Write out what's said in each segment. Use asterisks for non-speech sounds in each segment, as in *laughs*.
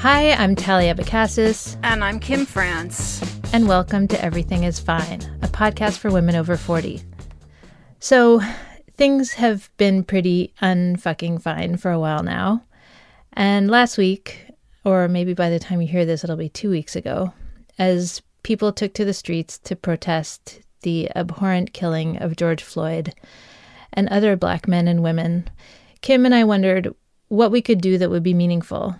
Hi, I'm Talia Bacassis, And I'm Kim France. and welcome to Everything is Fine, a podcast for women over 40. So, things have been pretty unfucking fine for a while now. And last week, or maybe by the time you hear this, it'll be two weeks ago, as people took to the streets to protest the abhorrent killing of George Floyd and other black men and women, Kim and I wondered what we could do that would be meaningful.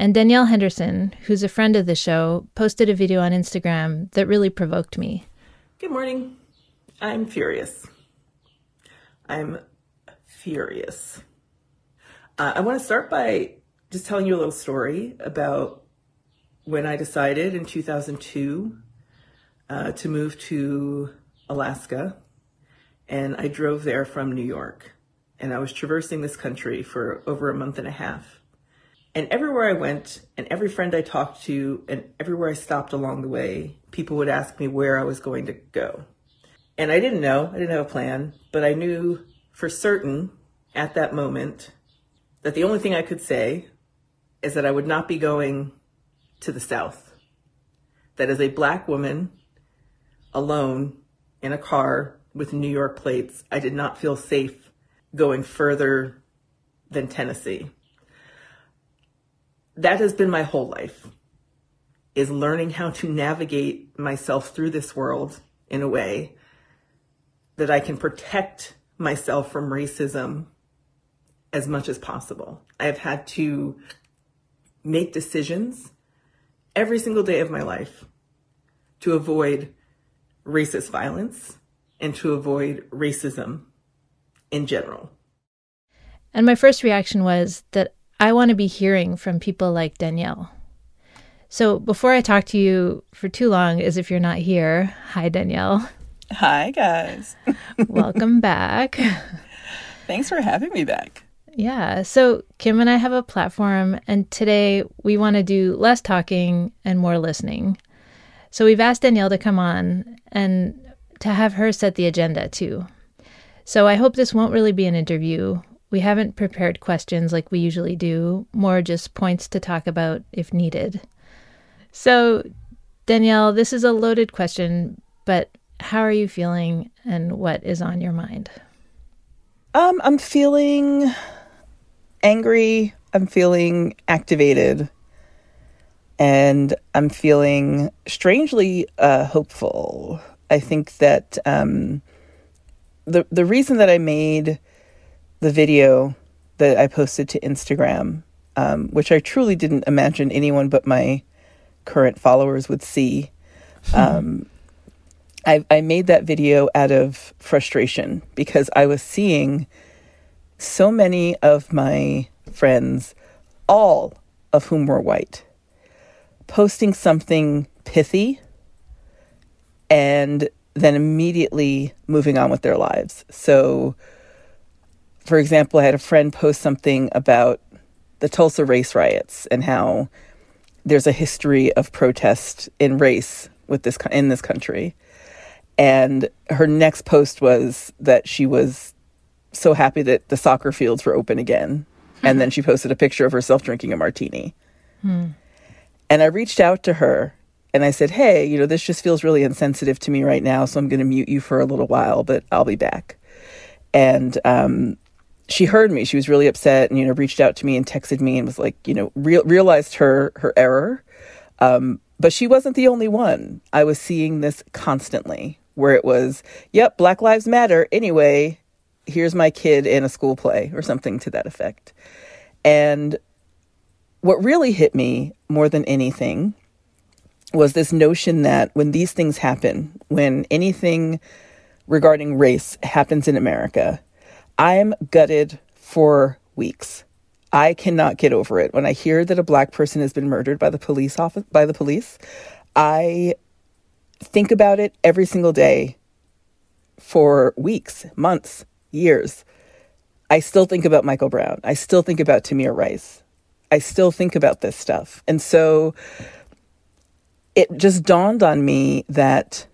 And Danielle Henderson, who's a friend of the show, posted a video on Instagram that really provoked me. Good morning. I'm furious. I'm furious. Uh, I want to start by just telling you a little story about when I decided in 2002 uh, to move to Alaska. And I drove there from New York. And I was traversing this country for over a month and a half. And everywhere I went, and every friend I talked to, and everywhere I stopped along the way, people would ask me where I was going to go. And I didn't know, I didn't have a plan, but I knew for certain at that moment that the only thing I could say is that I would not be going to the South. That as a black woman, alone, in a car with New York plates, I did not feel safe going further than Tennessee that has been my whole life is learning how to navigate myself through this world in a way that I can protect myself from racism as much as possible. I have had to make decisions every single day of my life to avoid racist violence and to avoid racism in general. And my first reaction was that I want to be hearing from people like Danielle. So before I talk to you for too long, as if you're not here, hi, Danielle. Hi, guys. *laughs* Welcome back. Thanks for having me back. Yeah. So Kim and I have a platform, and today we want to do less talking and more listening. So we've asked Danielle to come on and to have her set the agenda too. So I hope this won't really be an interview. We haven't prepared questions like we usually do, more just points to talk about if needed. So, Danielle, this is a loaded question, but how are you feeling and what is on your mind? Um, I'm feeling angry. I'm feeling activated. And I'm feeling strangely uh, hopeful. I think that um, the the reason that I made the video that I posted to Instagram, um, which I truly didn't imagine anyone but my current followers would see. *laughs* Um, I, I made that video out of frustration because I was seeing so many of my friends, all of whom were white, posting something pithy and then immediately moving on with their lives. So, for example, I had a friend post something about the Tulsa race riots and how there's a history of protest in race with this in this country. And her next post was that she was so happy that the soccer fields were open again. And then she posted a picture of herself drinking a martini. Hmm. And I reached out to her and I said, Hey, you know, this just feels really insensitive to me right now. So I'm going to mute you for a little while, but I'll be back. And um, she heard me. She was really upset and, you know, reached out to me and texted me and was like, you know, re- realized her, her error. Um, but she wasn't the only one. I was seeing this constantly where it was, yep, Black Lives Matter. Anyway, here's my kid in a school play or something to that effect. And what really hit me more than anything was this notion that when these things happen, when anything regarding race happens in America, I'm gutted for weeks. I cannot get over it. When I hear that a black person has been murdered by the police office by the police, I think about it every single day for weeks, months, years. I still think about Michael Brown. I still think about Tamir Rice. I still think about this stuff. And so it just dawned on me that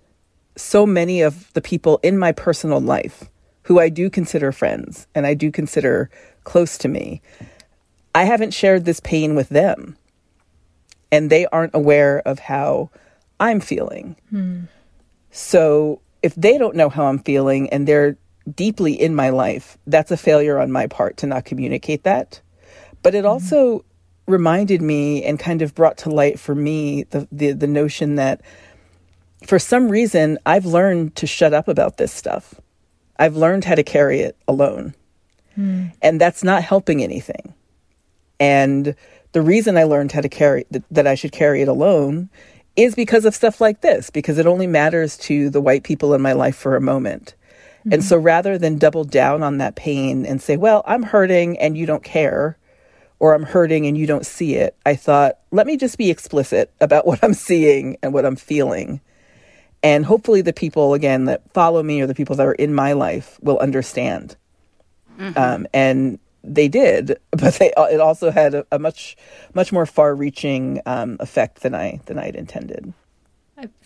so many of the people in my personal life who I do consider friends and I do consider close to me, I haven't shared this pain with them. And they aren't aware of how I'm feeling. Hmm. So if they don't know how I'm feeling and they're deeply in my life, that's a failure on my part to not communicate that. But it also reminded me and kind of brought to light for me the, the, the notion that for some reason I've learned to shut up about this stuff. I've learned how to carry it alone. Hmm. And that's not helping anything. And the reason I learned how to carry th- that I should carry it alone is because of stuff like this, because it only matters to the white people in my life for a moment. Mm-hmm. And so rather than double down on that pain and say, well, I'm hurting and you don't care, or I'm hurting and you don't see it, I thought, let me just be explicit about *laughs* what I'm seeing and what I'm feeling. And hopefully, the people, again, that follow me or the people that are in my life will understand. Mm-hmm. Um, and they did, *laughs* but they it also had a, a much much more far-reaching um, effect than I than I had intended.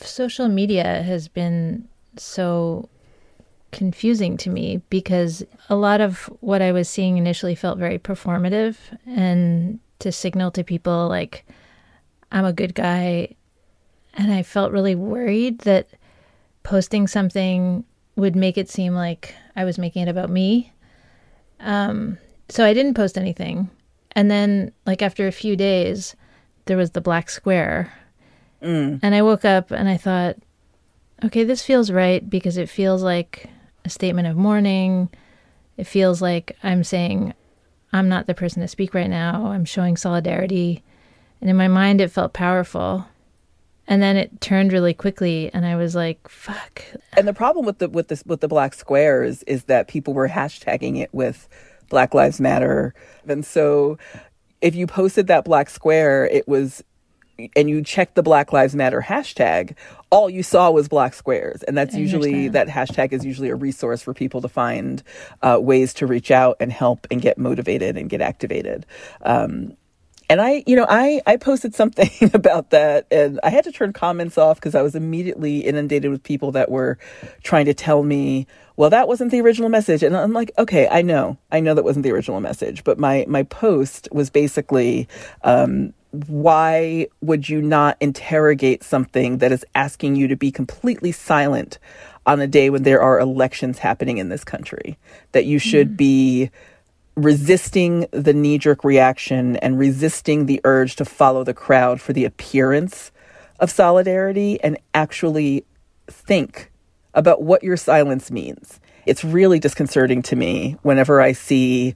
Social media has been so confusing to me because a lot of what I was seeing initially felt very performative and to signal to people like I'm a good guy and I felt really worried that posting something would make it seem like I was making it about me. Um, so I didn't post anything. And then, like, after a few days, there was the black square. Mm. And I woke up and I thought, okay, this feels right because it feels like a statement of mourning. It feels like I'm saying, I'm not the person to speak right now. I'm showing solidarity. And in my mind, it felt powerful. And then it turned really quickly, and I was like, "Fuck!" And the problem with the with this with the black squares is that people were hashtagging it with Black Lives Matter. And so if you posted that black square, it was and you checked the Black Lives Matter hashtag, all you saw was black squares. And that's usually, that hashtag is usually a resource for people to find uh, ways to reach out and help and get motivated and get activated. Um, and I, you know, I, I posted something *laughs* about that and I had to turn comments off because I was immediately inundated with people that were trying to tell me, well, that wasn't the original message. And I'm like, okay, I know, I know that wasn't the original message, but my, my post was basically, um, why would you not interrogate something that is asking you to be completely silent on a day when there are elections happening in this country? That you should mm. be resisting the knee jerk reaction and resisting the urge to follow the crowd for the appearance of solidarity and actually think about what your silence means. It's really disconcerting to me whenever I see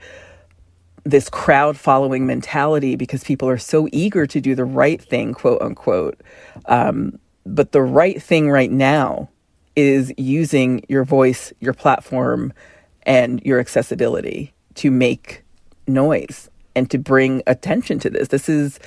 this crowd following mentality because people are so eager to do the right thing, quote unquote. Um, but the right thing right now is using your voice, your platform, and your accessibility to make noise and to bring attention to this. This is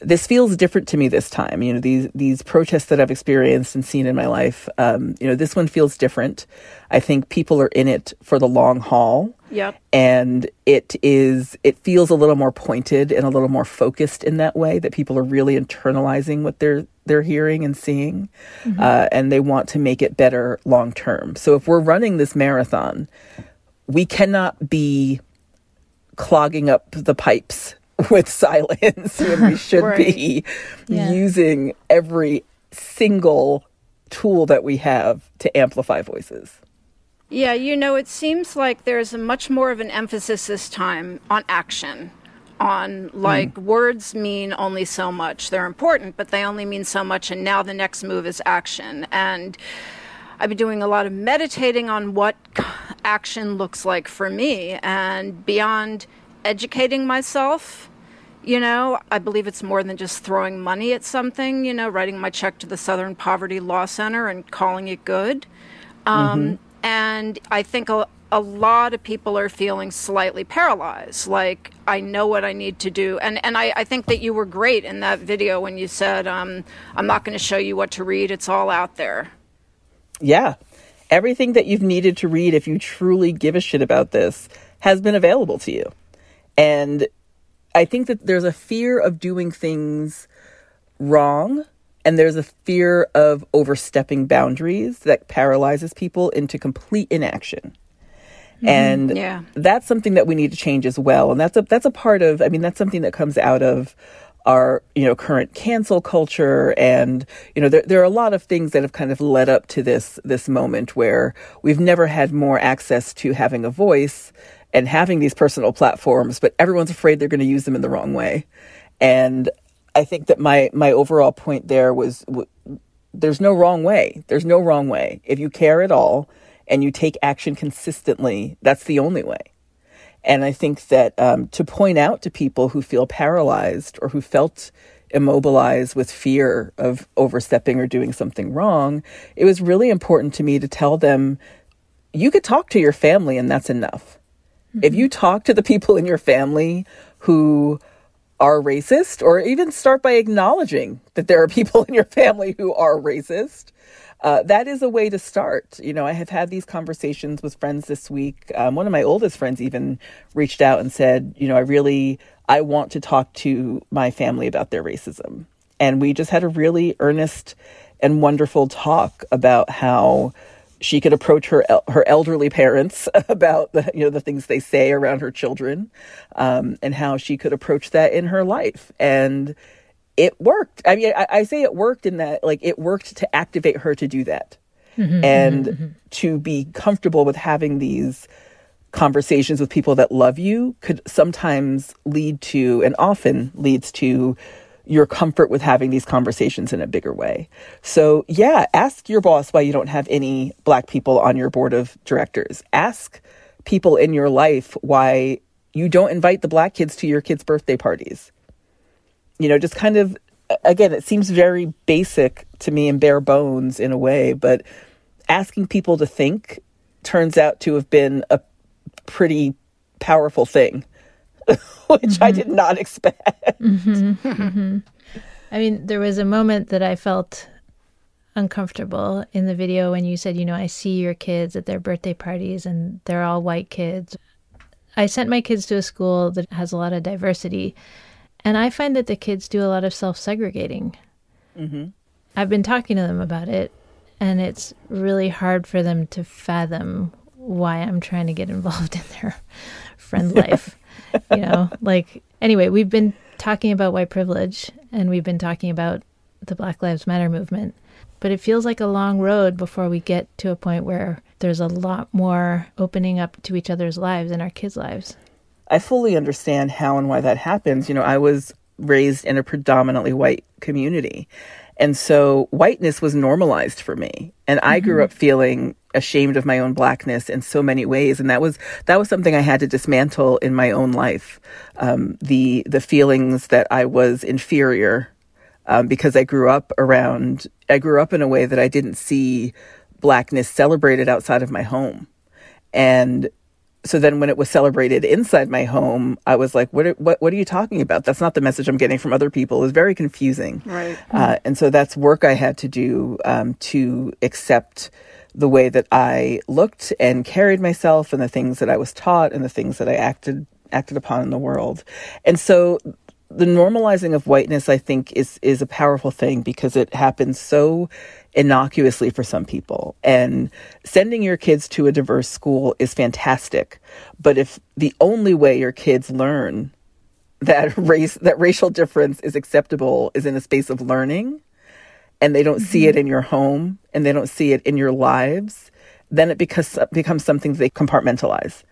this feels different to me this time. You know, these these protests that I've experienced and seen in my life. Um, you know, this one feels different. I think people are in it for the long haul. Yep. And it is it feels a little more pointed and a little more focused in that way that people are really internalizing what they're they're hearing and seeing, mm-hmm. uh, and they want to make it better long term. So if we're running this marathon, we cannot be clogging up the pipes *laughs* with silence when we *laughs* should right. be yeah. using every single tool that we have to amplify voices. Yeah, you know, it seems like there's a much more of an emphasis this time on action. On like mm. words mean only so much. They're important, but they only mean so much. And now the next move is action. And I've been doing a lot of meditating on what action looks like for me. And beyond educating myself, you know, I believe it's more than just throwing money at something, you know, writing my check to the Southern Poverty Law Center and calling it good. Um, mm-hmm. And I think a, a lot of people are feeling slightly paralyzed. Like, I know what I need to do. And, and I, I think that you were great in that video when you said, um, I'm not going to show you what to read, it's all out there. Yeah. Everything that you've needed to read, if you truly give a shit about this, has been available to you. And I think that there's a fear of doing things wrong and there's a fear of overstepping boundaries that paralyzes people into complete inaction. Mm-hmm. And yeah. that's something that we need to change as well. And that's a that's a part of I mean that's something that comes out of our you know current cancel culture and you know there there are a lot of things that have kind of led up to this this moment where we've never had more access to having a voice and having these personal platforms, but everyone's afraid they're going to use them in the wrong way. And I think that my my overall point there was w- there's no wrong way. There's no wrong way. If you care at all and you take action consistently, that's the only way. And I think that um, to point out to people who feel paralyzed or who felt immobilized with fear of overstepping or doing something wrong, it was really important to me to tell them you could talk to your family and that's enough. Mm-hmm. If you talk to the people in your family who are racist, or even start by acknowledging that there are people *laughs* in your family who are racist, uh, that is a way to start. You know, I have had these conversations with friends this week. Um, one of my oldest friends even reached out and said, you know, I really, I want to talk to my family about their racism. And we just had a really earnest and wonderful talk about how she could approach her her elderly parents *laughs* about the you know the things they say around her children, um, and how she could approach that in her life, and it worked. I mean, I, I, say it worked in that like it worked to activate her to do that, mm-hmm, and mm-hmm. to be comfortable with having these conversations with people that love you could sometimes lead to and often leads to your comfort with having these conversations in a bigger way. So, yeah, ask your boss why you don't have any black people on your board of directors. Ask people in your life why you don't invite the black kids to your kids' birthday parties. You know, just kind of, again, it seems very basic to me and bare bones in a way, but asking people to think turns out to have been a pretty powerful thing *laughs* which mm-hmm. I did not expect. Mm-hmm. Mm-hmm. I mean, there was a moment that I felt uncomfortable in the video when you said, you know, I see your kids at their birthday parties and they're all white kids. I sent my kids to a school that has a lot of diversity, and I find that the kids do a lot of self segregating. Mm-hmm. I've been talking to them about it, and it's really hard for them to fathom why I'm trying to get involved *laughs* in their friend *laughs* life you know, like anyway, we've been talking about white privilege and we've been talking about the Black Lives Matter movement, but it feels like a long road before we get to a point where there's a lot more opening up to each other's lives and our kids' lives. I fully understand how and why that happens. You know, I was raised in a predominantly white community. And so whiteness was normalized for me. And I grew mm-hmm. up feeling ashamed of my own blackness in so many ways and that was that was something i had to dismantle in my own life um, the the feelings that i was inferior um, because i grew up around i grew up in a way that i didn't see blackness celebrated outside of my home and so then when it was celebrated inside my home, I was like, what are, what, what are you talking about? That's not the message I'm getting from other people. It was very confusing. Right. Uh, and so that's work I had to do um, to accept the way that I looked and carried myself and the things that I was taught and the things that I acted acted upon in the world. And so the normalizing of whiteness I think is is a powerful thing because it happens so innocuously for some people. And sending your kids to a diverse school is fantastic. But if the only way your kids learn that *laughs* race that racial difference is acceptable is in a space of learning and they don't mm-hmm. see it in your home and they don't see it in your lives, then it becomes becomes something they compartmentalize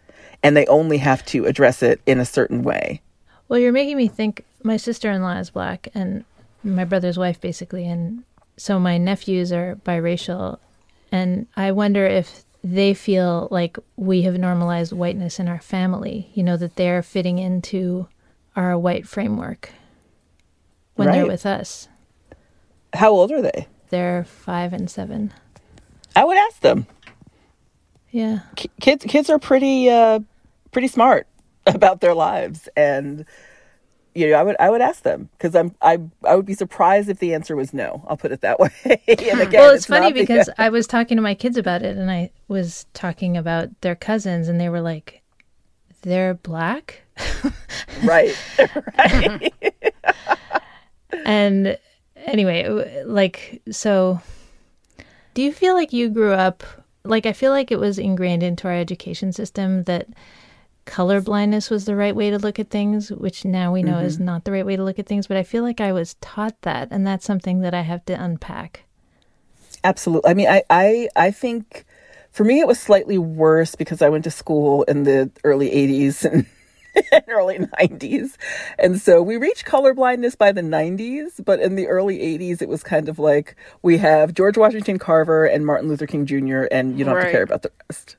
and they only have to address it in a certain way. Well, you're making me think my sister-in-law is black and my brother's wife basically and so my nephews are biracial, and I wonder if they feel like we have normalized whiteness in our family, you know, that they're fitting into our white framework when right. they're with us. How old are they? They're five and seven. I would ask them. Yeah. kids kids are pretty uh pretty smart *laughs* about their lives and you know, I would I would ask them because I'm I I would be surprised if the answer was no. I'll put it that *laughs* way. again, well, it's, it's funny because, because *laughs* I was talking to my kids about it, and I was talking about their cousins, and they were like, "They're black." *laughs* right. right. and anyway, like so. Do you feel like you grew up? Like I feel like it was ingrained into our education system that color blindness was the right way to look at things, which now we know mm-hmm. is not the right way to look at things. But I feel like I was taught that, and that's something that I have to unpack. Absolutely. I mean, I, I, I think for me it was slightly worse because I went to school in the early '80s *laughs* and. early 90s. And so we reached color blindness by the 90s, but in the early 80s, it was kind of like we have George Washington Carver and Martin Luther King Jr., and you don't right. have to care about the rest.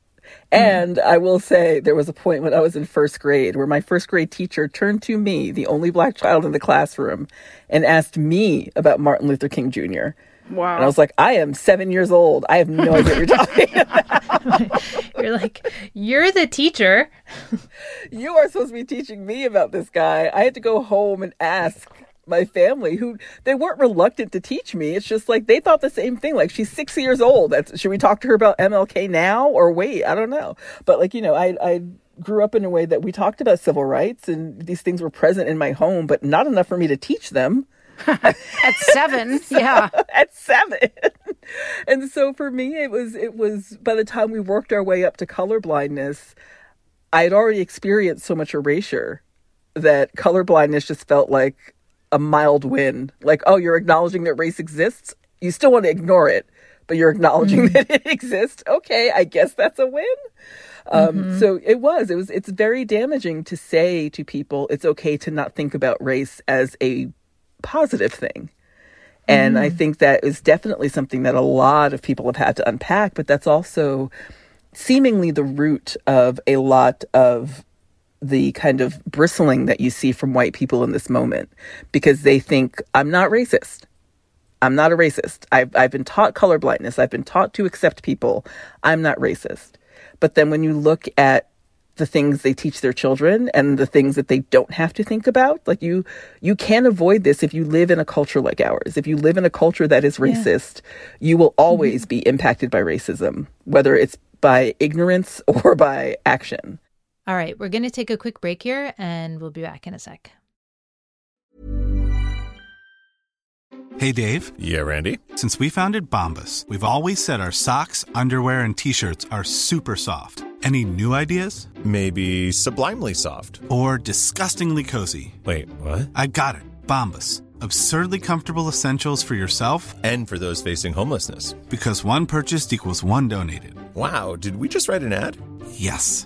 Mm-hmm. And I will say there was a point when I was in first grade where my first grade teacher turned to me, the only black child in the classroom, and asked me about Martin Luther King Jr. Wow. And I was like, I am seven years old. I have no idea what you're talking *laughs* about. *laughs* you're like, you're the teacher. *laughs* you are supposed to be teaching me about this guy. I had to go home and ask my family who they weren't reluctant to teach me. It's just like they thought the same thing. Like she's six years old. That's, should we talk to her about MLK now or wait? I don't know. But like you know, I I grew up in a way that we talked about civil rights and these things were present in my home, but not enough for me to teach them. *laughs* at seven, so, yeah, *laughs* at seven. *laughs* and so for me, it was it was by the time we worked our way up to color blindness, I had already experienced so much erasure that color blindness just felt like a mild win. Like, oh, you're acknowledging that race exists. You still want to ignore it, but you're acknowledging mm. *laughs* that it exists. Okay, I guess that's a win. Um, mm-hmm. So it was. It was. It's very damaging to say to people it's okay to not think about race as a positive thing. And mm. I think that is definitely something that a lot of people have had to unpack, but that's also seemingly the root of a lot of the kind of bristling that you see from white people in this moment because they think, I'm not racist. I'm not a racist. I've, I've been taught colorblindness. I've been taught to accept people. I'm not racist. But then when you look at the things they teach their children and the things that they don't have to think about, like you, you can avoid this if you live in a culture like ours. If you live in a culture that is racist, yeah. you will always mm-hmm. be impacted by racism, whether it's by ignorance *laughs* or by action. All right, we're going to take a quick break here and we'll be back in a sec. Hey, Dave. Yeah, Randy. Since we founded Bombas, we've always said our socks, underwear, and t shirts are super soft. Any new ideas? Maybe sublimely soft. Or disgustingly cozy. Wait, what? I got it. Bombas. Absurdly comfortable essentials for yourself and for those facing homelessness. Because one purchased equals one donated. Wow, did we just write an ad? Yes.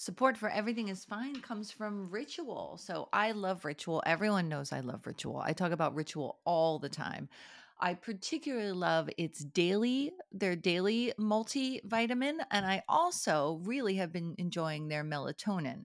Support for Everything is Fine comes from Ritual. So I love Ritual. Everyone knows I love Ritual. I talk about Ritual all the time. I particularly love its daily, their daily multivitamin. And I also really have been enjoying their melatonin.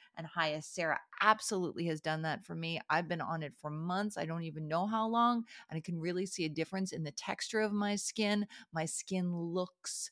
and Hyacera absolutely has done that for me. I've been on it for months. I don't even know how long, and I can really see a difference in the texture of my skin. My skin looks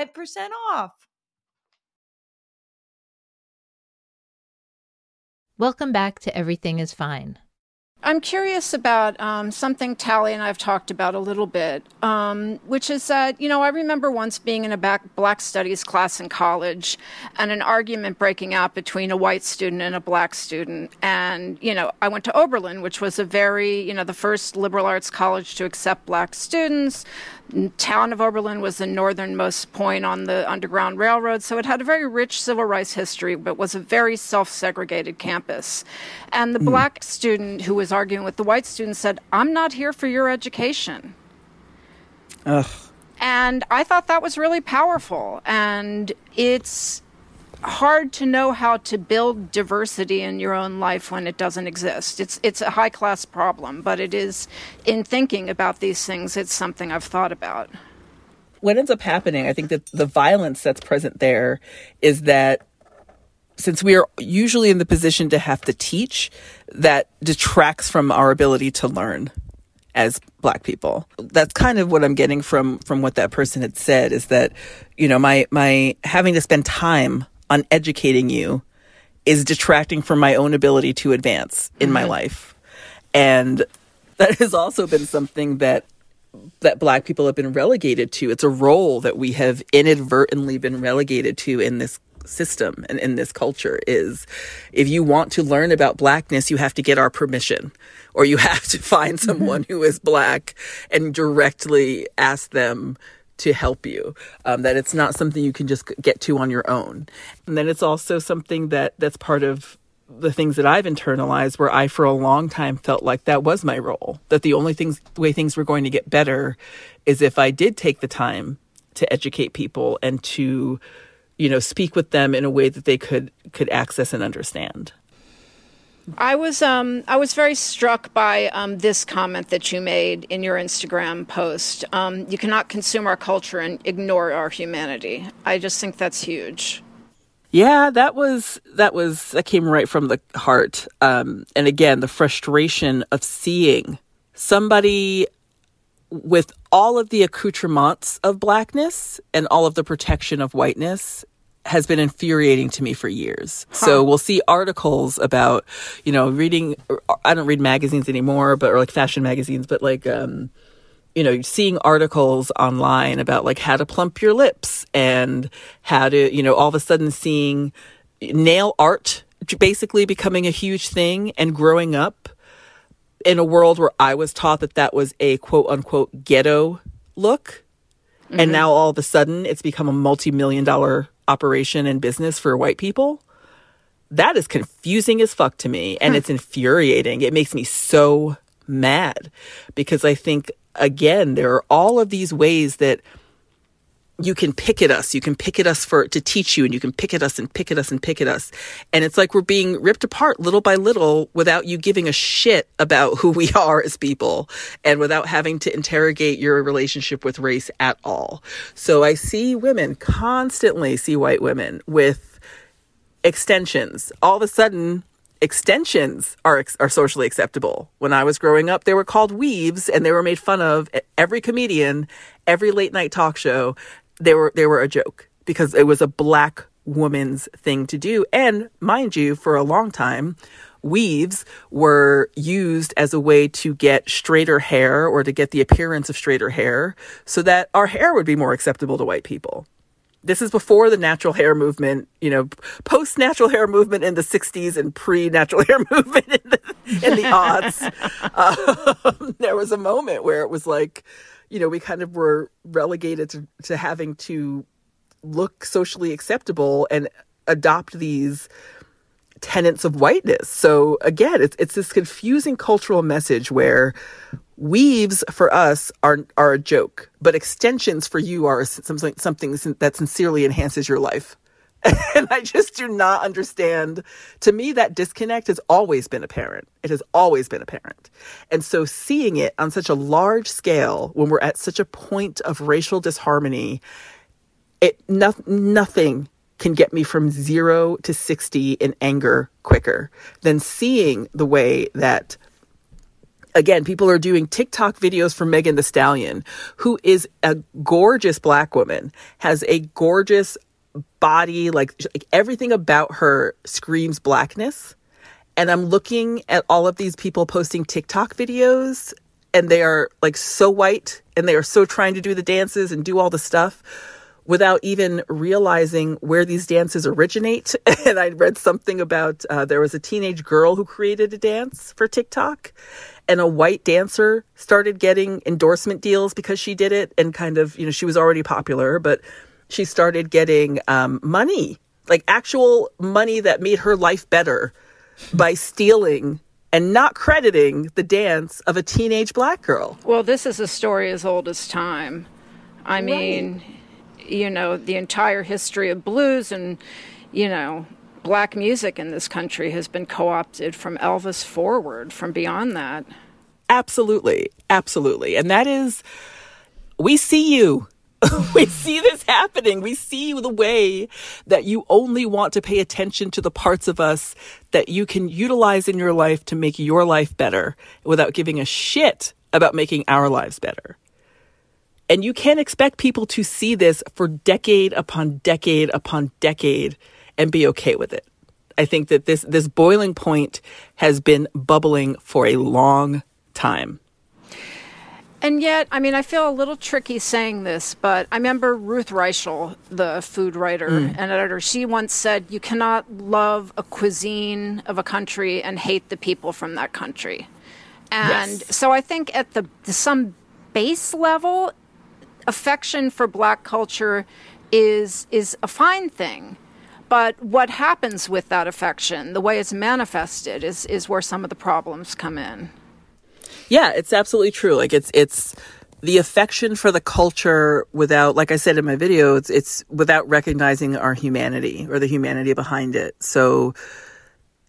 off. Welcome back to Everything is Fine. I'm curious about um, something Tally and I have talked about a little bit, um, which is that, you know, I remember once being in a back, black studies class in college and an argument breaking out between a white student and a black student. And, you know, I went to Oberlin, which was a very, you know, the first liberal arts college to accept black students town of Oberlin was the northernmost point on the Underground Railroad, so it had a very rich civil rights history, but was a very self segregated campus. And the mm. black student who was arguing with the white student said, I'm not here for your education. Ugh. And I thought that was really powerful. And it's hard to know how to build diversity in your own life when it doesn't exist. It's it's a high class problem, but it is in thinking about these things. It's something I've thought about. What ends up happening, I think that the violence that's present there is that since we are usually in the position to have to teach, that detracts from our ability to learn as black people. That's kind of what I'm getting from from what that person had said is that you know my my having to spend time on educating you is detracting from my own ability to advance in mm-hmm. my life. And that has also been something that that black people have been relegated to. It's a role that we have inadvertently been relegated to in this system and in this culture is if you want to learn about blackness, you have to get our permission or you *laughs* have to find mm-hmm. someone who is black and directly ask them to help you um, that it's not something you can just get to on your own and then it's also something that that's part of the things that I've internalized where I for a long time felt like that was my role that the only things the way things were going to get better is if I did take the time to educate people and to you know speak with them in a way that they could could access and understand I was um, I was very struck by um, this comment that you made in your Instagram post. Um, you cannot consume our culture and ignore our humanity. I just think that's huge. Yeah, that was that was that came right from the heart. Um, and again, the frustration of seeing somebody with all of the accoutrements of blackness and all of the protection of whiteness has been infuriating to me for years. Huh. So we'll see articles about, you know, reading. I don't read magazines anymore, but or like fashion magazines, but like, um, you know, seeing articles online about like how to plump your lips and how to, you know, all of a sudden seeing nail art basically becoming a huge thing and growing up in a world where I was taught that that was a quote unquote ghetto look. Mm-hmm. And now all of a sudden it's become a multi million dollar operation and business for white people, that is confusing as fuck to me and hmm. it's infuriating. It makes me so mad because I think again, there are all of these ways that you can pick at us. You can pick at us for to teach you, and you can pick at us and pick at us and pick at us. And it's like we're being ripped apart little by little without you giving a shit about who we *laughs* are as people and without having to interrogate your relationship with race at all. So I see women constantly see white women with extensions. All of a sudden, extensions are are socially acceptable. When I was growing up, they were called weaves and they were made fun of. Every comedian, every late night talk show, they were they were a joke because it was a black woman's thing to do. And mind you, for a long time, weaves were used as a way to get straighter hair or to get the appearance of straighter hair so that our hair would be more acceptable to white people. This is before the natural hair movement, you know, post natural hair movement in the 60s and pre natural *laughs* hair movement in the, in the *laughs* aughts. um, there was a moment where it was like, you know, we kind of were relegated to, to having to look socially acceptable and adopt these tenets of whiteness. So again, it's it's this confusing cultural message where weaves for us are are a joke, but extensions for you are something something that sincerely enhances your life. *laughs* and I just do not understand. To me, that disconnect has always been apparent. It has always been apparent. And so seeing it on such a large scale when we're at such a point of racial disharmony, it no, nothing can get me from zero to 60 in anger quicker than seeing the way that again, people are doing TikTok videos for Megan Thee Stallion, who is a gorgeous black woman, has a gorgeous body, like, like everything about her screams blackness. And I'm looking at all of these people posting TikTok videos, and they are like so white and they are so trying to do the dances and do all the stuff without even realizing where these dances originate. *laughs* and I read something about uh, there was a teenage girl who created a dance for TikTok, and a white dancer started getting endorsement deals because she did it and kind of, you know, she was already popular, but she started getting um, money, like actual money that made her life better by stealing and not crediting the dance of a teenage black girl. Well, this is a story as old as time. I right. mean, you know, the entire history of blues and, you know, black music in this country has been co opted from Elvis forward, from beyond that. Absolutely. Absolutely. And that is, we see you. *laughs* we see this happening. We see the way that you only want to pay attention to the parts of us that you can utilize in your life to make your life better without giving a shit about making our lives better. And you can't expect people to see this for decade upon decade upon decade and be okay with it. I think that this this boiling point has been bubbling for a long time. And yet, I mean, I feel a little tricky saying this, but I remember Ruth Reichl, the food writer mm. and editor, she once said, You cannot love a cuisine of a country and hate the people from that country. And yes. so I think at the some base level, affection for black culture is is a fine thing. But what happens with that affection, the way it's manifested, is is where some of the problems come in. Yeah, it's absolutely true. Like it's it's the affection for the culture without like I said in my video, it's it's without recognizing our humanity or the humanity behind it. So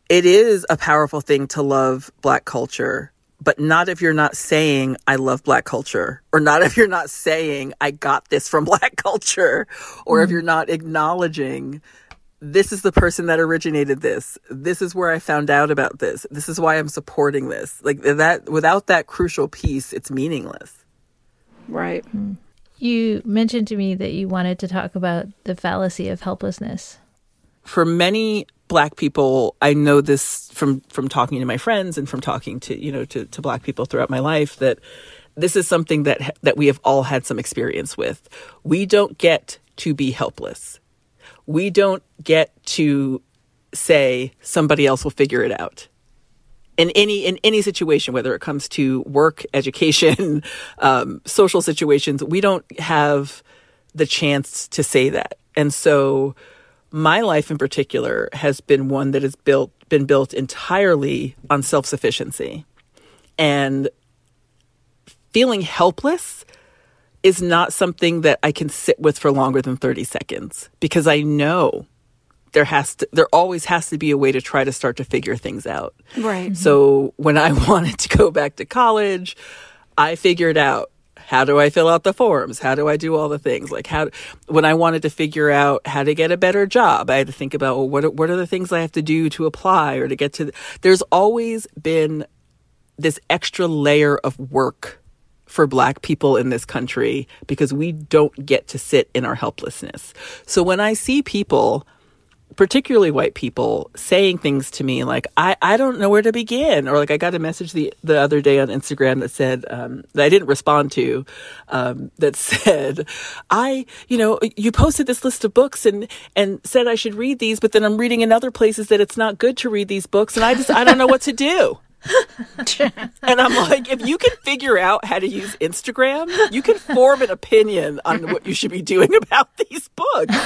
it is a powerful thing to love black culture but not if you're not saying I love black culture or not if you're not saying I got this from *laughs* black culture or mm. if you're not acknowledging this is the person that originated this. This is where I found out about this. This is why I'm supporting this. Like that without that crucial piece, it's meaningless. Right. Mm. You mentioned to me that you wanted to talk about the fallacy of helplessness. For many black people i know this from from talking to my friends and from talking to you know to, to black people throughout my life that this is something that that we have all had some experience with we don't get to be helpless we don't get to say somebody else will figure it out. In any in any situation whether it comes to work *laughs* education um, social situations we don't have the chance to say that. And so my life in particular has been one that has built been built entirely on self-sufficiency and feeling helpless is not something that I can sit with for longer than 30 seconds because I know there has to there always has to be a way to try to start to figure things out. Right. So when I *laughs* wanted to go back to college, I figured out how do I fill out the forms? How do I do all the things? Like how when I wanted to figure out how to get a better job, I had to think about well, what are, what are the things I have to do to apply or to get to. The, there's always been this extra layer of work for black people in this country because we don't get to sit in our helplessness. So when I see people particularly white people saying things to me like I, I don't know where to begin or like i got a message the, the other day on instagram that said um, that i didn't respond to um, that *laughs* said i you know you posted this list of books and and said i should read these but then i'm reading in other places that it's not good to read these books and i just i don't know what to do *laughs* *laughs* and I'm like, if you can figure out how to use Instagram, you can form an opinion on what you should be doing about these books.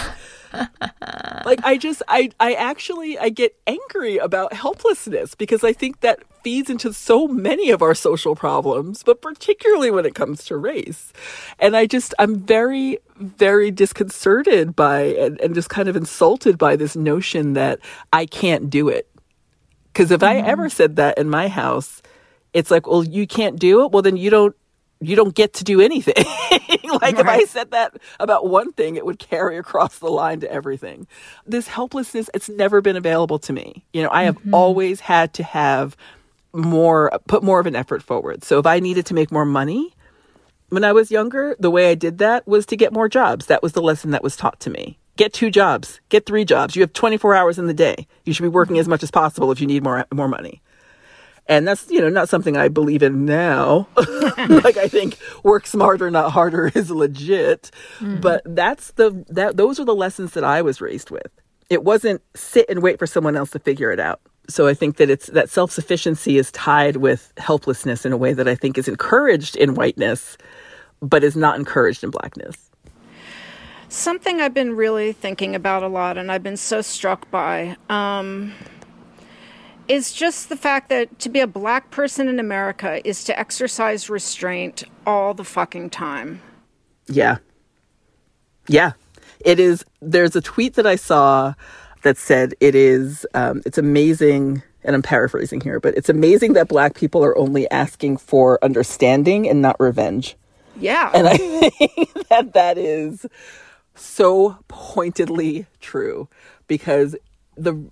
like I just I I actually I get angry about helplessness because I think that feeds into so many of our social problems, but particularly when it comes to race. And I just I'm very very disconcerted by and, and just kind of insulted by this notion that I can't do it. Cuz if I ever said that in my house, it's like, well, you can't do it. Well, then you don't you don't get to do anything. *laughs* like right. if I said that about one thing, it would carry across the line to everything. This helplessness, it's never been available to me. You know, I have mm-hmm. always had to have more, put more of an effort forward. So if I needed to make more money when I was younger, the way I did that was to get more jobs. That was the lesson that was taught to me. Get two jobs, get three jobs. You have 24 hours in the day. You should be working as much as possible if you need more, more money. And that's you know not something i believe in now. *laughs* Like i think work smarter not harder *laughs* is legit. Mm-hmm. but that's the that those are the lessons that i was raised with. It wasn't sit and wait for someone else to figure it out. So i think that it's that self-sufficiency is tied with helplessness in a way that i think is encouraged in whiteness but is not encouraged in blackness something i've been really thinking about a lot and i've been so struck by um, is just the fact that to be a black person in America is to exercise restraint all the fucking time. Yeah. Yeah. It is. There's a tweet that I saw that said it is, um, it's amazing, and I'm paraphrasing here, but it's amazing that black people are only asking for understanding and not revenge. Yeah. And I *laughs* think that that is so pointedly true because the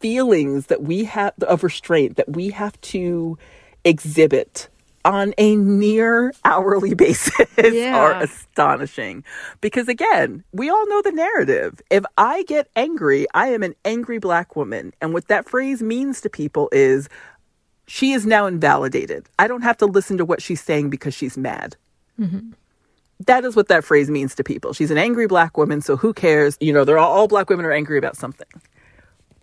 feelings that we have of restraint that we have to exhibit on a near hourly *laughs* basis yeah. are astonishing. Because again, we all know the narrative. If I get angry, I am an angry black woman. And what that phrase means to people is she is now invalidated. I don't have to listen to what she's saying because she's mad. Mm-hmm. That is what that phrase means to people. She's an angry black woman, so who cares? You know, they're all, all black women are angry about something.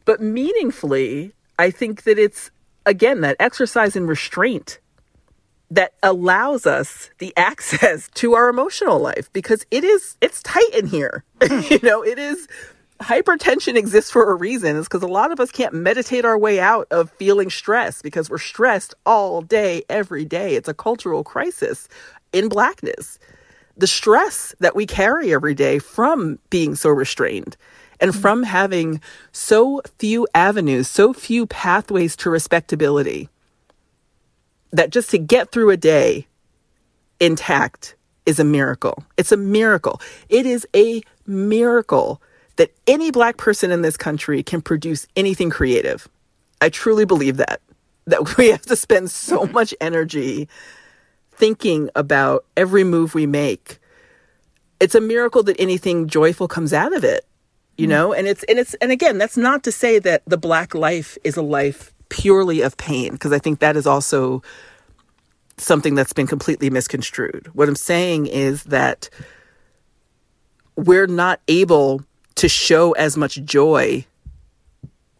But meaningfully, I think that it's, again, that exercise in restraint that allows us the *laughs* access to our emotional life because it is, it's tight in here. *laughs* you know, it is, hypertension exists for a reason. It's because a lot of us can't meditate our way out of feeling stress because we're stressed all day, every day. It's a cultural crisis in blackness. The stress that we carry every day from being so restrained and mm-hmm. from having so few avenues, so few pathways to respectability, that just to get through a day intact is a miracle. It's a miracle. It is a miracle that any black person in this country can produce anything creative. I truly believe that. That *laughs* we have to spend so much energy thinking about every move we make. It's a miracle that anything joyful comes out of it you mm. know and it's and it's and again that's not to say that the black life is a life purely of pain because i think that is also something that's been completely misconstrued what i'm saying is that we're not able to show as much joy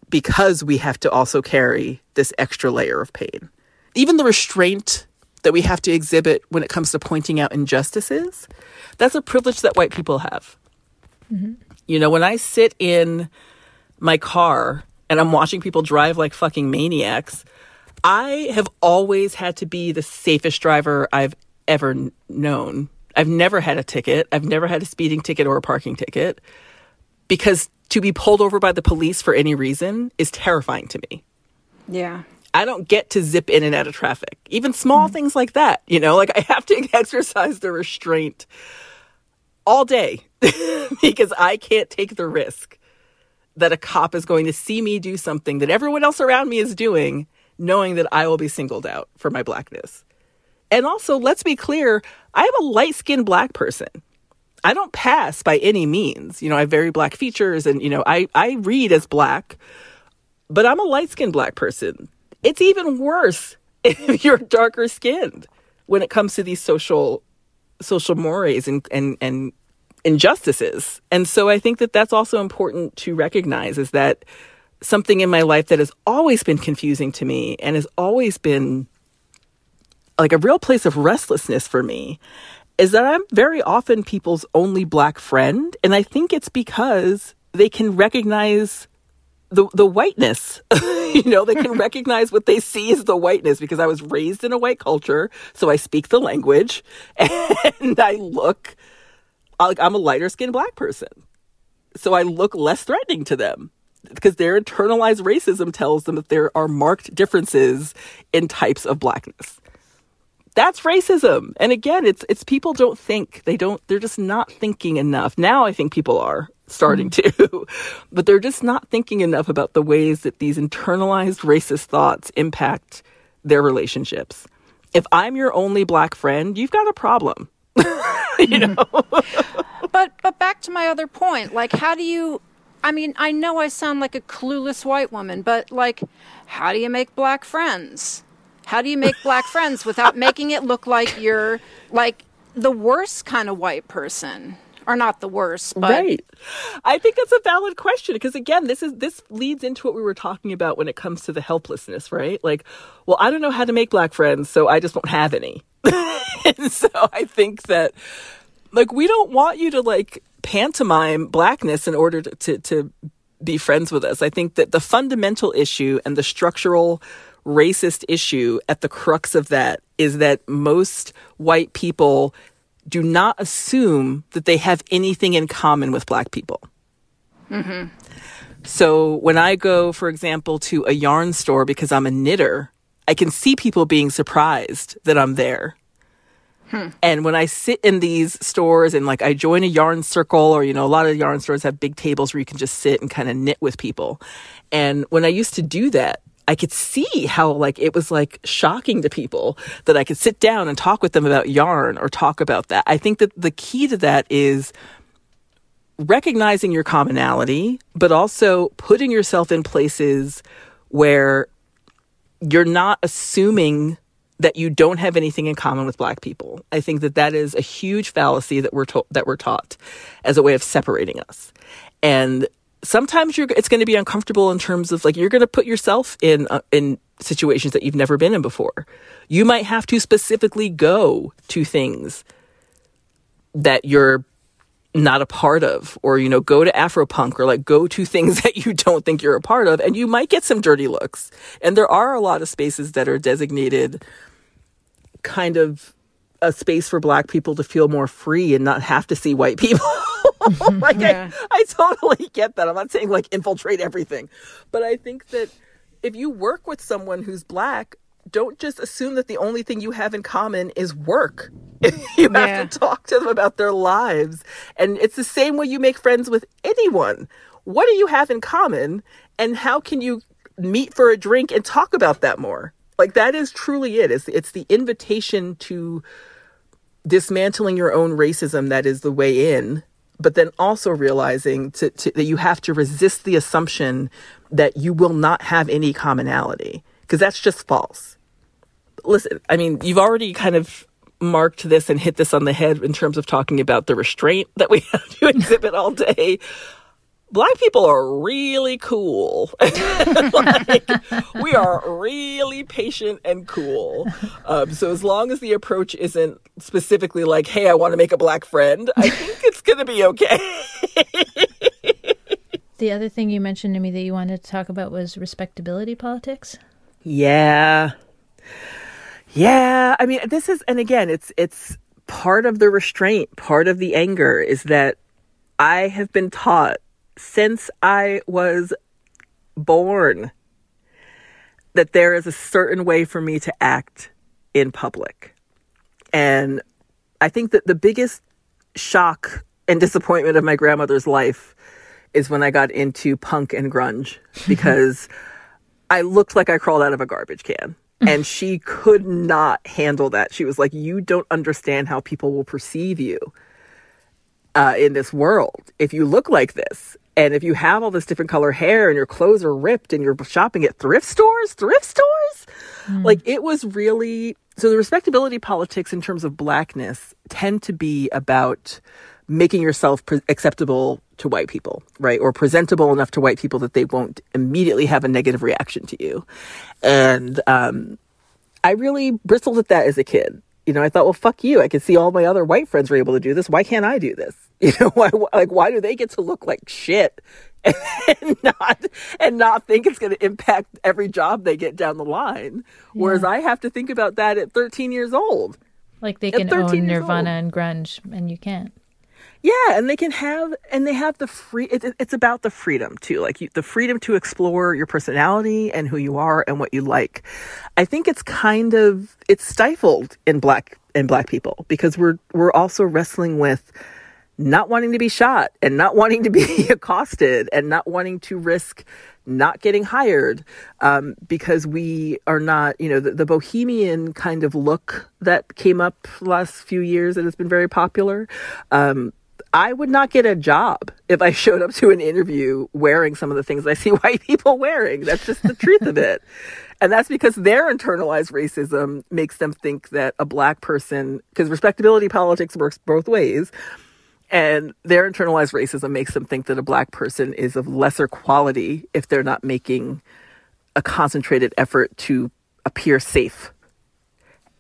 because we have to also carry this extra layer of pain even the restraint that we have to exhibit when it comes to pointing out injustices that's a privilege that white people have mm-hmm. You know, when I sit in my car and I'm watching people drive like fucking maniacs, I have always had to be the safest driver I've ever n- known. I've never had a ticket. I've never had a speeding ticket or a parking ticket because to be pulled over by the police for any reason is terrifying to me. Yeah. I don't get to zip in and out of traffic. Even small mm-hmm. things like that, you know, like I have to *laughs* exercise the restraint all day *laughs* because I can't take the risk that a cop is going to see me do something that everyone else around me is doing, knowing that I will be singled out for my blackness. And also, let's be clear, I am a light skinned black person. I don't pass by any means. You know, I have very black features and, you know, I, I read as black, but I'm a light skinned black person. It's even worse *laughs* if you're darker skinned when it comes to these social social mores and, and, and injustices. And so I think that that's also important to recognize is that something in my life that has always been confusing to me and has always been like a real place of restlessness for me is that I'm very often people's only black friend. And I think it's because they can recognize the the whiteness. *laughs* you know, they can recognize what they see as the whiteness because I was raised in a white culture, so I speak the language *laughs* and I look like I'm a lighter skinned black person. So I look less threatening to them because their internalized racism tells them that there are marked differences in types of blackness. That's racism. And again, it's it's people don't think. They don't they're just not thinking enough. Now I think people are starting mm. to. *laughs* but they're just not thinking enough about the ways that these internalized racist thoughts impact their relationships. If I'm your only black friend, you've got a problem. *laughs* you know. *laughs* but but back to my other point, like how do you I mean, I know I sound like a clueless white woman, but like how do you make black friends? How do you make black friends without making it look like you're like the worst kind of white person? Or not the worst, but right. I think that's a valid question because again, this is this leads into what we were talking about when it comes to the helplessness, right? Like, well, I don't know how to make black friends, so I just won't have any. *laughs* and so I think that like we don't want you to like pantomime blackness in order to, to, to be friends with us. I think that the fundamental issue and the structural racist issue at the crux of that is that most white people do not assume that they have anything in common with black people. Mm-hmm. So when I go, for example, to a yarn store because I'm a knitter, I can see people being surprised that I'm there. Hmm. And when I sit in these stores and like I join a yarn circle, or, you know, a lot of yarn stores have big tables where you can just sit and kind of knit with people. And when I used to do that, I could see how like it was like shocking to people that I could sit down and talk with them about yarn or talk about that. I think that the key to that is recognizing your commonality, but also putting yourself in places where you're not assuming that you don't have anything in common with black people. I think that that is a huge fallacy that we're to- that we're taught as a way of separating us. And sometimes you're it's going to be uncomfortable in terms of like you're going to put yourself in uh, in situations that you've never been in before. You might have to specifically go to things that you're not a part of or you know go to afropunk or like go to *laughs* things that you don't think you're a part of and you might get some dirty looks and there are a lot of spaces that are designated kind of a space for black people to feel more free and not have to see white *laughs* people *laughs* like yeah. I, I totally get that i'm not saying like infiltrate everything but i think that if you work with someone who's black don't just assume that the only thing you have in common is work. *laughs* you yeah. have to talk to them about their lives. And it's the same way you make friends with anyone. What do you have in common? And how can you meet for a drink and talk about that more? Like that is truly it. It's, it's the invitation to dismantling your own racism that is the way in, but then also realizing to, to, that you have to resist the assumption that you will not have any commonality because that's just false listen, I mean, you've already kind of marked this and hit this on the head in terms of talking about the restraint that we *laughs* have to exhibit all day. Black people are really cool. *laughs* like, we are really patient and cool. Um, so as long as the approach isn't specifically like, "Hey, I want to make a black friend," I think it's going to be okay. *laughs* the other thing you mentioned to me that you wanted to talk about was respectability politics. Yeah. Yeah, I mean, this is, and again, it's it's part of the restraint, part of the anger is that I have been taught since I was born that there is a certain way for me to act in public. And I think that the biggest shock and disappointment of my grandmother's life is when I got into punk and grunge *laughs* because I looked like I crawled out of a garbage can. And she could not handle that. She was like, You don't understand how people will perceive you uh, in this world if you look like this. And if you have all this different color hair and your clothes are ripped and you're shopping at thrift stores, thrift stores, mm. like it was really so the respectability politics in terms of blackness tend to be about making yourself pre- acceptable to white people, right? Or presentable enough to white people that they won't immediately have a negative reaction to you. And um, I really bristled at that as a kid you know, I thought, well, fuck you. I can see all my other white friends were able to do this. Why can't I do this? *laughs* You know, why, like, why do they get to look like shit and, *laughs* and not, and not think it's going to impact every job they get down the line? Yeah. Whereas I have to think about that at 13 years old. Like they can own Nirvana and grunge and you can't. Yeah, and they can have, and they have the free. It, it, it's about the freedom too, like you, the freedom to explore your personality and who you are and what you like. I think it's kind of it's stifled in black in black people because we're we're also wrestling with not wanting to be shot and not wanting to be *laughs* accosted and not wanting to risk not getting hired um, because we are not, you know, the, the, bohemian kind of look that came up last few years that has been very popular. Um, I would not get a job if I *laughs* showed up to an interview wearing some of the things I see *laughs* white people wearing. That's just the truth of it. And that's because their internalized racism makes them think that a black person, because respectability politics works both ways, and their internalized racism makes them think that a black person is of lesser quality if they're not making a concentrated effort to appear safe.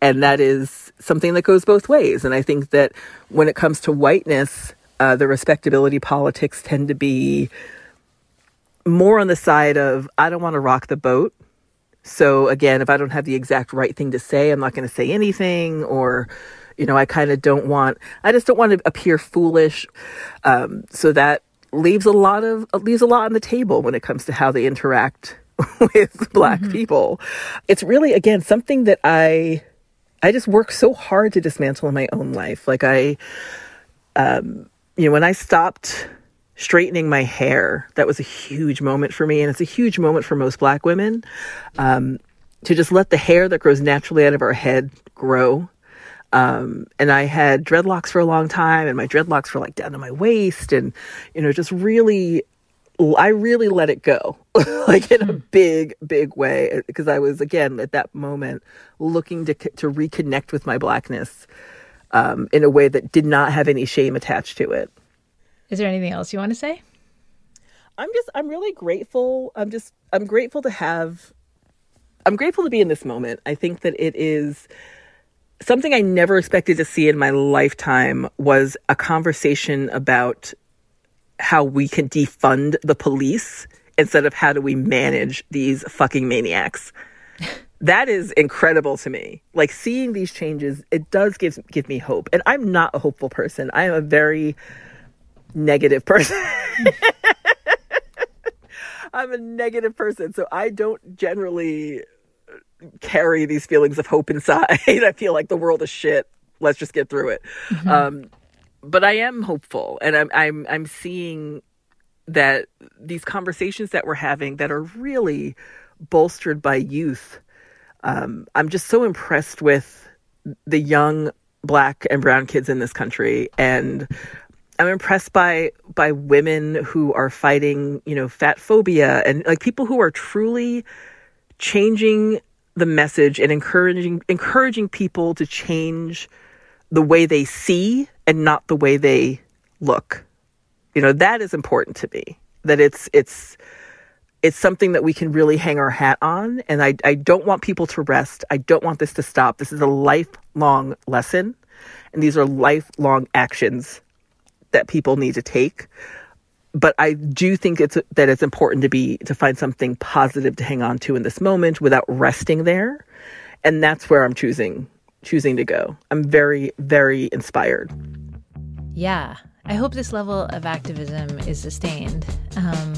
And that is something that goes both ways. And I think that when it comes to whiteness, uh, the respectability politics tend to be more on the side of, I don't want to rock the boat. So again, if I don't have the exact right thing to say, I'm not going to say anything or, you know, I kind of don't want, I just don't want to appear foolish. Um, so that leaves a lot of, leaves a lot on the table when it comes to how they interact *laughs* with black mm-hmm. people. It's really, again, something that I, I just work so hard to dismantle in my own life. Like I, um, you know, when I stopped straightening my hair, that was a huge moment for me. And it's a huge moment for most black women um, to just let the hair that grows naturally out of our head grow. Um, and I had dreadlocks for a long time, and my dreadlocks were like down to my waist, and you know, just really, I really let it go, *laughs* like in a hmm. big, big way, because I was again at that moment looking to to reconnect with my blackness um, in a way that did not have any shame attached to it. Is there anything else you want to say? I'm just, I'm really grateful. I'm just, I'm grateful to have, I'm grateful to be in this moment. I think that it is something I never expected to see in my lifetime was a conversation about how we can defund the police instead of how do we manage these fucking maniacs. *laughs* that is incredible to me. Like seeing these changes, it does give give me hope. And I'm not a hopeful person. I am a very negative person. *laughs* *laughs* I'm a negative person, so I don't generally carry these feelings of hope inside. *laughs* I feel like the world is shit. Let's just get through it. Mm-hmm. Um, but I am hopeful, and I'm I'm I'm seeing that these conversations that we're having that are really bolstered by youth um, I'm just so impressed with the young black and brown kids in this country and I'm impressed by by women who are fighting, you know, fat phobia and like people who are truly changing the message and encouraging encouraging people to change the way they see and not the way they look. You know, that is important to me. That it's it's it's something that we can really hang our hat on. And I, I don't want people to rest. I don't want this to stop. This is a lifelong lesson. And these are lifelong actions that people need to take. But I do think it's that it's important to be to find something positive to hang on to in this moment without resting there and that's where I'm choosing choosing to go. I'm very very inspired. Yeah, I hope this level of activism is sustained, um,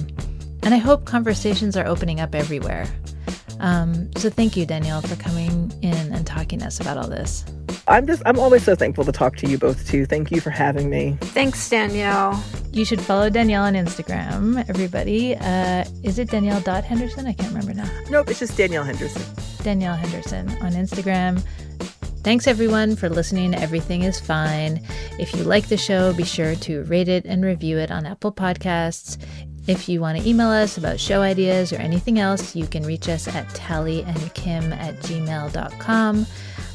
and I hope conversations are opening up everywhere. Um, so thank you, Danielle, for coming in and talking to us about all this. I'm just I'm always so thankful to talk to you both too. Thank you for having me. Thanks, Danielle. You should follow Danielle on Instagram, everybody. Uh, is it Danielle.Henderson? I can't remember now. Nope, it's just Danielle Henderson. Danielle Henderson on Instagram. Thanks everyone for listening. Everything is fine. If you like the show, be sure to rate it and review it on Apple Podcasts. If you want to email us about show ideas or anything else, you can reach us at tallyandkim at gmail.com.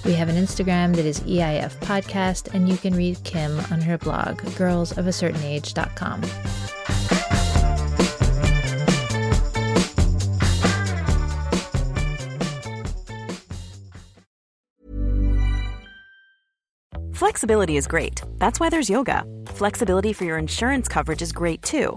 We have an Instagram that is EIF Podcast, and you can read Kim on her blog, girlsofacertainage.com. Flexibility is great. That's why there's yoga. Flexibility for your insurance coverage is great too.